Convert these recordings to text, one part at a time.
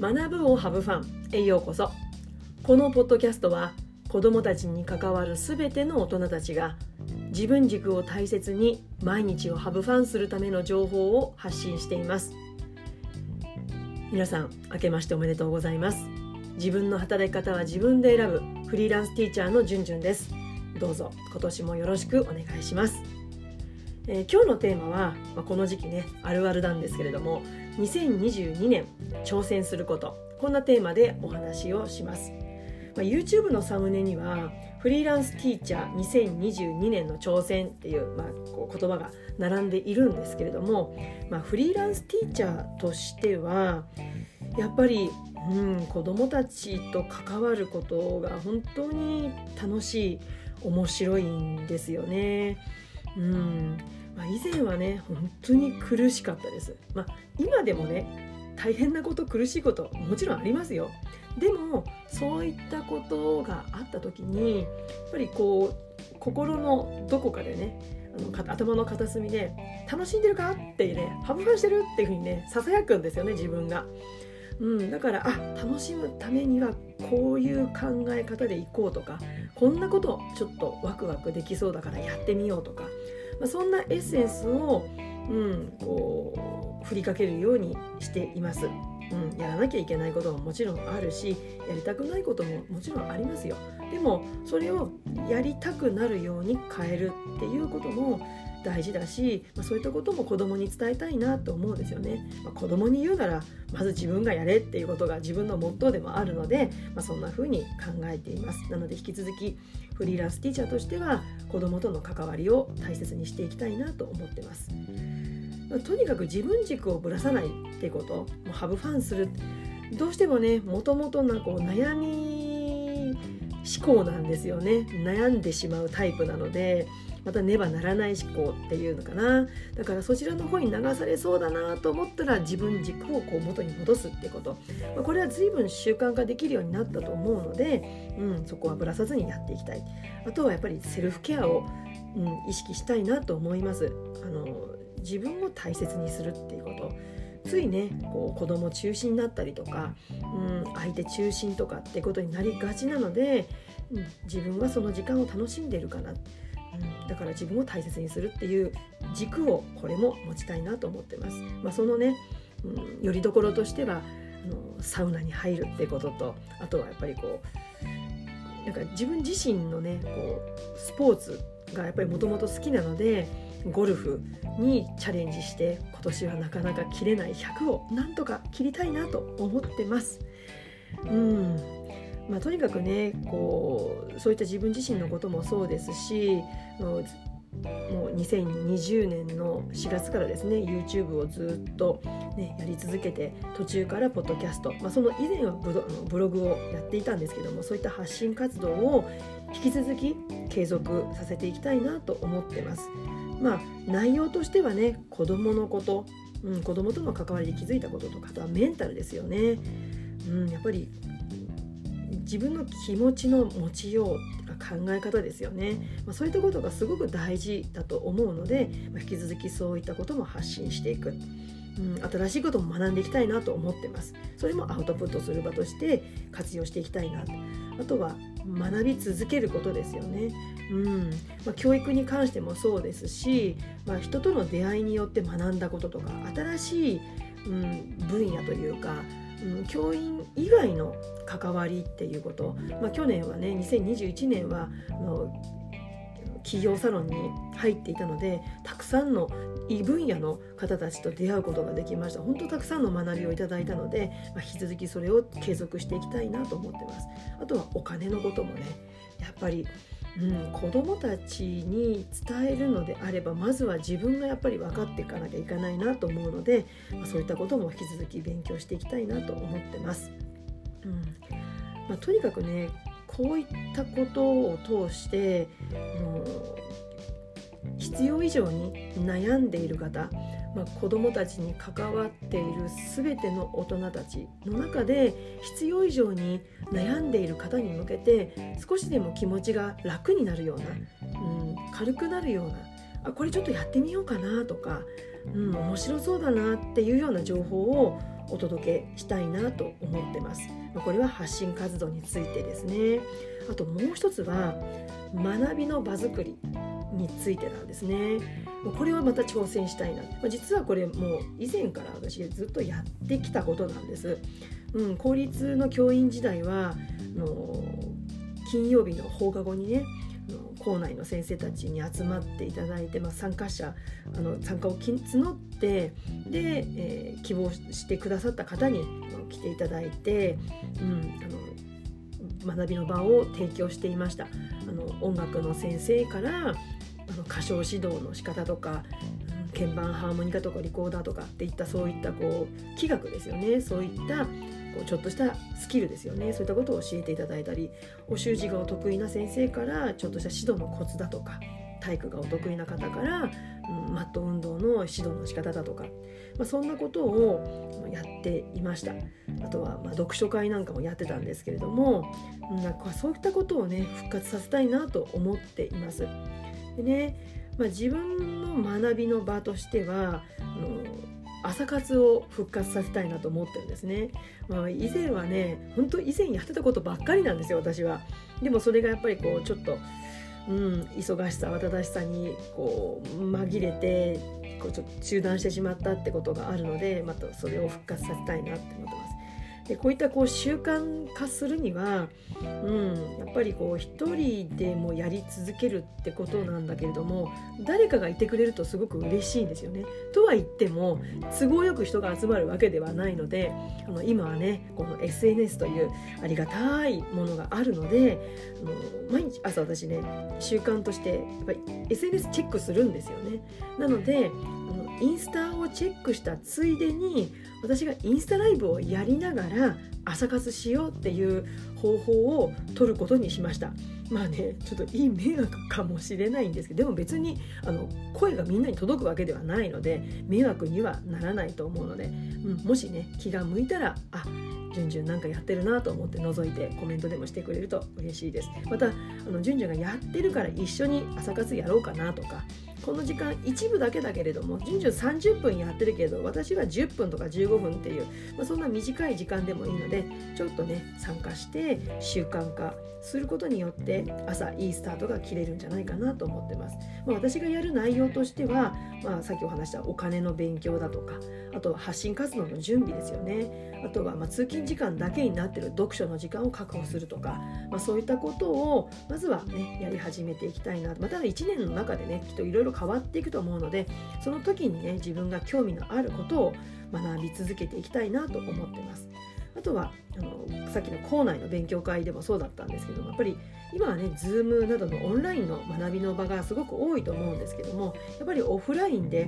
学ぶをハブファンへようこそ。このポッドキャストは子どもたちに関わるすべての大人たちが自分軸を大切に毎日をハブファンするための情報を発信しています。皆さん明けましておめでとうございます。自分の働き方は自分で選ぶフリーランスティーチャーのじゅんじゅんです。どうぞ今年もよろしくお願いします。えー、今日のテーマは、まあ、この時期ねあるあるなんですけれども2022年挑戦すること。こんなテーマでお話をします、まあ、YouTube のサムネにはフリーランスティーチャー2022年の挑戦っていう,、まあ、こう言葉が並んでいるんですけれども、まあ、フリーランスティーチャーとしてはやっぱり、うん、子どもたちと関わることが本当に楽しい面白いんですよね。うん、以前はね本当に苦しかったです、まあ、今でもね大変なこと苦しいこともちろんありますよでもそういったことがあった時にやっぱりこう心のどこかでねあの頭の片隅で「楽しんでるか?」ってね「ハブハブしてる?」っていうふうにねささやくんですよね自分が。うん、だからあ楽しむためにはこういう考え方でいこうとかこんなことちょっとワクワクできそうだからやってみようとかまあ、そんなエッセンスを、うん、こう振りかけるようにしています。うん、やらなきゃいけないことももちろんあるしやりたくないことももちろんありますよでもそれをやりたくなるように変えるっていうことも大事だし、まあ、そういったことも子供に伝えたいなと思うんですよね、まあ、子供に言うならまず自分がやれっていうことが自分のモットーでもあるので、まあ、そんな風に考えています。なので引き続きフリーランスティーチャーとしては子供との関わりを大切にしていきたいなと思ってます、まあ、とにかく自分軸をぶらさないってこともうハブファンする。どうしてもねもともとなこう悩み思考なんですよね。悩んでしまうタイプなのでまたねばならない思考っていうのかな。だからそちらの方に流されそうだなと思ったら自分軸をこう元に戻すってこと、まあ、これは随分習慣化できるようになったと思うので、うん、そこはぶらさずにやっていきたい。あとはやっぱりセルフケアを、うん、意識したいなと思います。あの自分を大切にするっていうこと。ついねこう子供中心になったりとか、うん、相手中心とかってことになりがちなので、うん、自分はその時間を楽しんでいるかな。だから自分を大切にするっていう軸をこれも持ちたいなと思ってます。まあ、そのね、うん、よりどころとしてはあのサウナに入るってこととあとはやっぱりこうなんか自分自身のねこうスポーツがやっぱりもともと好きなのでゴルフにチャレンジして今年はなかなか切れない100をなんとか切りたいなと思ってます。うんまあ、とにかくねこうそういった自分自身のこともそうですしもう2020年の4月からですね YouTube をずっと、ね、やり続けて途中からポッドキャスト、まあ、その以前はブログをやっていたんですけどもそういった発信活動を引き続き継続させていきたいなと思ってます。まあ、内容としてはね子どものこと、うん、子どもとの関わりで気づいたこととかあとはメンタルですよね。うん、やっぱり自分の気持ちの持ちよう考え方ですよね、まあ、そういったことがすごく大事だと思うので、まあ、引き続きそういったことも発信していく。うん、新しいことも学んでいきたいなと思ってます。それもアウトプットする場として活用していきたいなあとは学び続けることですよね。うんまあ、教育に関してもそうですし、まあ、人との出会いによって学んだこととか新しい、うん、分野というかうん、教員以外の関わりっていうこと、まあ、去年はね2021年はあの企業サロンに入っていたのでたくさんの異分野の方たちと出会うことができました。本当たくさんの学びをいただいたので、まあ、引き続きそれを継続していきたいなと思ってます。あとはお金のこともねやっぱりうん、子どもたちに伝えるのであればまずは自分がやっぱり分かっていかなきゃいけないなと思うので、まあ、そういったことも引き続き勉強していきたいなと思ってます。うんまあ、とにかくねこういったことを通してもう必要以上に悩んでいる方まあ、子どもたちに関わっている全ての大人たちの中で必要以上に悩んでいる方に向けて少しでも気持ちが楽になるような、うん、軽くなるようなあこれちょっとやってみようかなとか、うん、面白そうだなっていうような情報をお届けしたいなと思ってます。これは発信活動についてですね。あともう一つは学びの場作りについてなんですね。これはまた挑戦したいな。実はこれもう以前から私ずっとやってきたことなんです。うん、公立の教員時代はあの金曜日の放課後にね校内の先生たちに集まっていただいて、まあ、参加者あの参加を募ってで、えー、希望してくださった方に来ていただいて、うん、あの学びの場を提供していましたあの音楽の先生からあの歌唱指導の仕方とか鍵盤ハーモニカとかリコーダーとかっていったそういったこう器楽ですよね。そういったこうちょっとしたスキルですよね。そういったことを教えていただいたりお習字がお得意な先生からちょっとした指導のコツだとか体育がお得意な方から、うん、マット運動の指導の仕方だとか、まあ、そんなことをやっていました。あとはま読書会なんかもやってたんですけれどもなんかそういったことをね復活させたいなと思っています。でねまあ、自分の学びの場としてはあの朝活を復活させたいなと思ってるんですね、まあ、以前はね本当以前やってたことばっかりなんですよ私は。でもそれがやっぱりこうちょっとうん、忙しさ慌ただしさにこう紛れてこうちょっと中断してしまったってことがあるのでまたそれを復活させたいなって思ってます。でこういったこう習慣化するには、うん、やっぱりこう一人でもやり続けるってことなんだけれども誰かがいてくれるとすごく嬉しいんですよね。とは言っても都合よく人が集まるわけではないのであの今はねこの SNS というありがたいものがあるのであの毎日朝私ね習慣としてやっぱり SNS チェックするんですよね。なのでインスタをチェックしたついでに私がインスタライブをやりながら朝活しようっていう方法を取ることにしました。まあねちょっといい迷惑かもしれないんですけどでも別にあの声がみんなに届くわけではないので迷惑にはならないと思うので、うん、もしね気が向いたらあじゅんじゅんなんかやってるなと思って覗いてコメントでもしてくれると嬉しいです。またあのじゅんじゅんがやってるから一緒に朝活やろうかなとかこの時間一部だけだけれども順々30分やってるけど私は10分とか15分っていう、まあ、そんな短い時間でもいいのでちょっとね参加して習慣化することによって朝いいスタートが切れるんじゃないかなと思ってます。まあ、私がやる内容としては、まあ、さっきお話したお金の勉強だとかあとは発信活動の準備ですよねあとはま通勤時間だけになってる読書の時間を確保するとか、まあ、そういったことをまずはねやり始めていきたいなまた1年の中でねきっといろいろ変わっていくと思うのでその時にね自分が興味のあることを学び続けていきたいなと思ってます。あとはあのさっきの校内の勉強会でもそうだったんですけどもやっぱり今はね Zoom などのオンラインの学びの場がすごく多いと思うんですけどもやっぱりオフラインで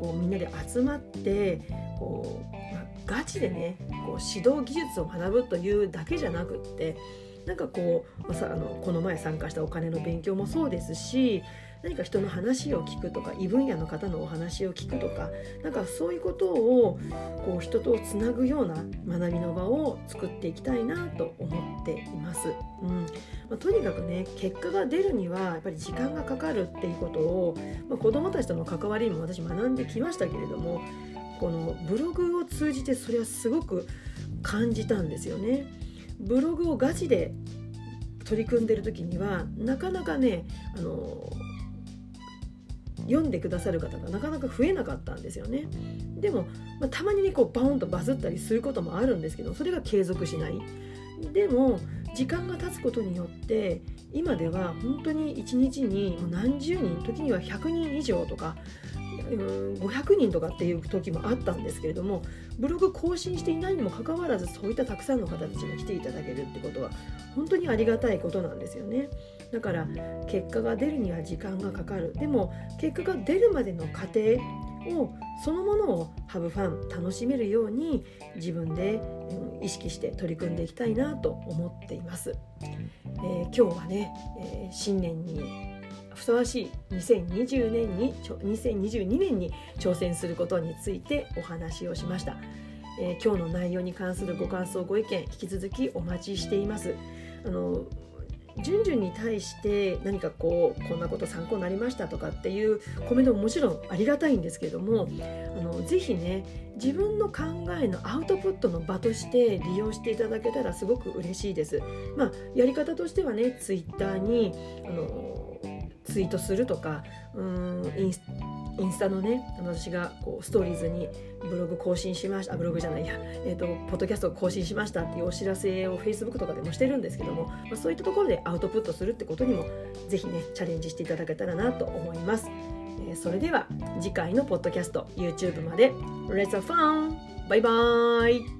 こうみんなで集まってこう、まあ、ガチでねこう指導技術を学ぶというだけじゃなくってなんかこう、まあ、さあのこの前参加したお金の勉強もそうですし何か人の話を聞くとか異分野の方のお話を聞くとかなんかそういうことをこう人とつなぐような学びの場を作っていきたいなと思っています。うんまあ、とにかくね結果が出るにはやっぱり時間がかかるっていうことを、まあ、子どもたちとの関わりも私学んできましたけれどもこのブログを通じてそれはすごく感じたんですよね。ブログをガチで取り組んでる時にはなかなかねあの読んでくださる方がなかなか増えなかったんですよね。でも、まあ、たまにねこうバーンとバズったりすることもあるんですけどそれが継続しない。でも時間が経つことによって今では本当に1日に何十人時には100人以上とか500人とかっていう時もあったんですけれどもブログ更新していないにもかかわらずそういったたくさんの方たちが来ていただけるってことは本当にありがたいことなんですよね。だから結果が出るには時間がかかる。でも結果が出るまでの過程をそのものをハブファン楽しめるように自分で意識して取り組んでいきたいなと思っています、えー、今日はね、えー、新年にふさわしい2020年に2022年に挑戦することについてお話をしました、えー、今日の内容に関するご感想ご意見引き続きお待ちしていますあのじゅんじゅんに対して何かこうこんなこと参考になりましたとかっていうコメントももちろんありがたいんですけれどもあのぜひね自分の考えのアウトプットの場として利用していただけたらすごく嬉しいです。まあ、やり方としてはねツイッターにあのツイートするとかうんインスインスタのね私がこうストーリーズにブログ更新しましたブログじゃないや、えーと、ポッドキャスト更新しましたっていうお知らせを Facebook とかでもしてるんですけども、まあ、そういったところでアウトプットするってことにもぜひねチャレンジしていただけたらなと思います、えー、それでは次回のポッドキャスト YouTube まで。Let's have fun! バイバーイ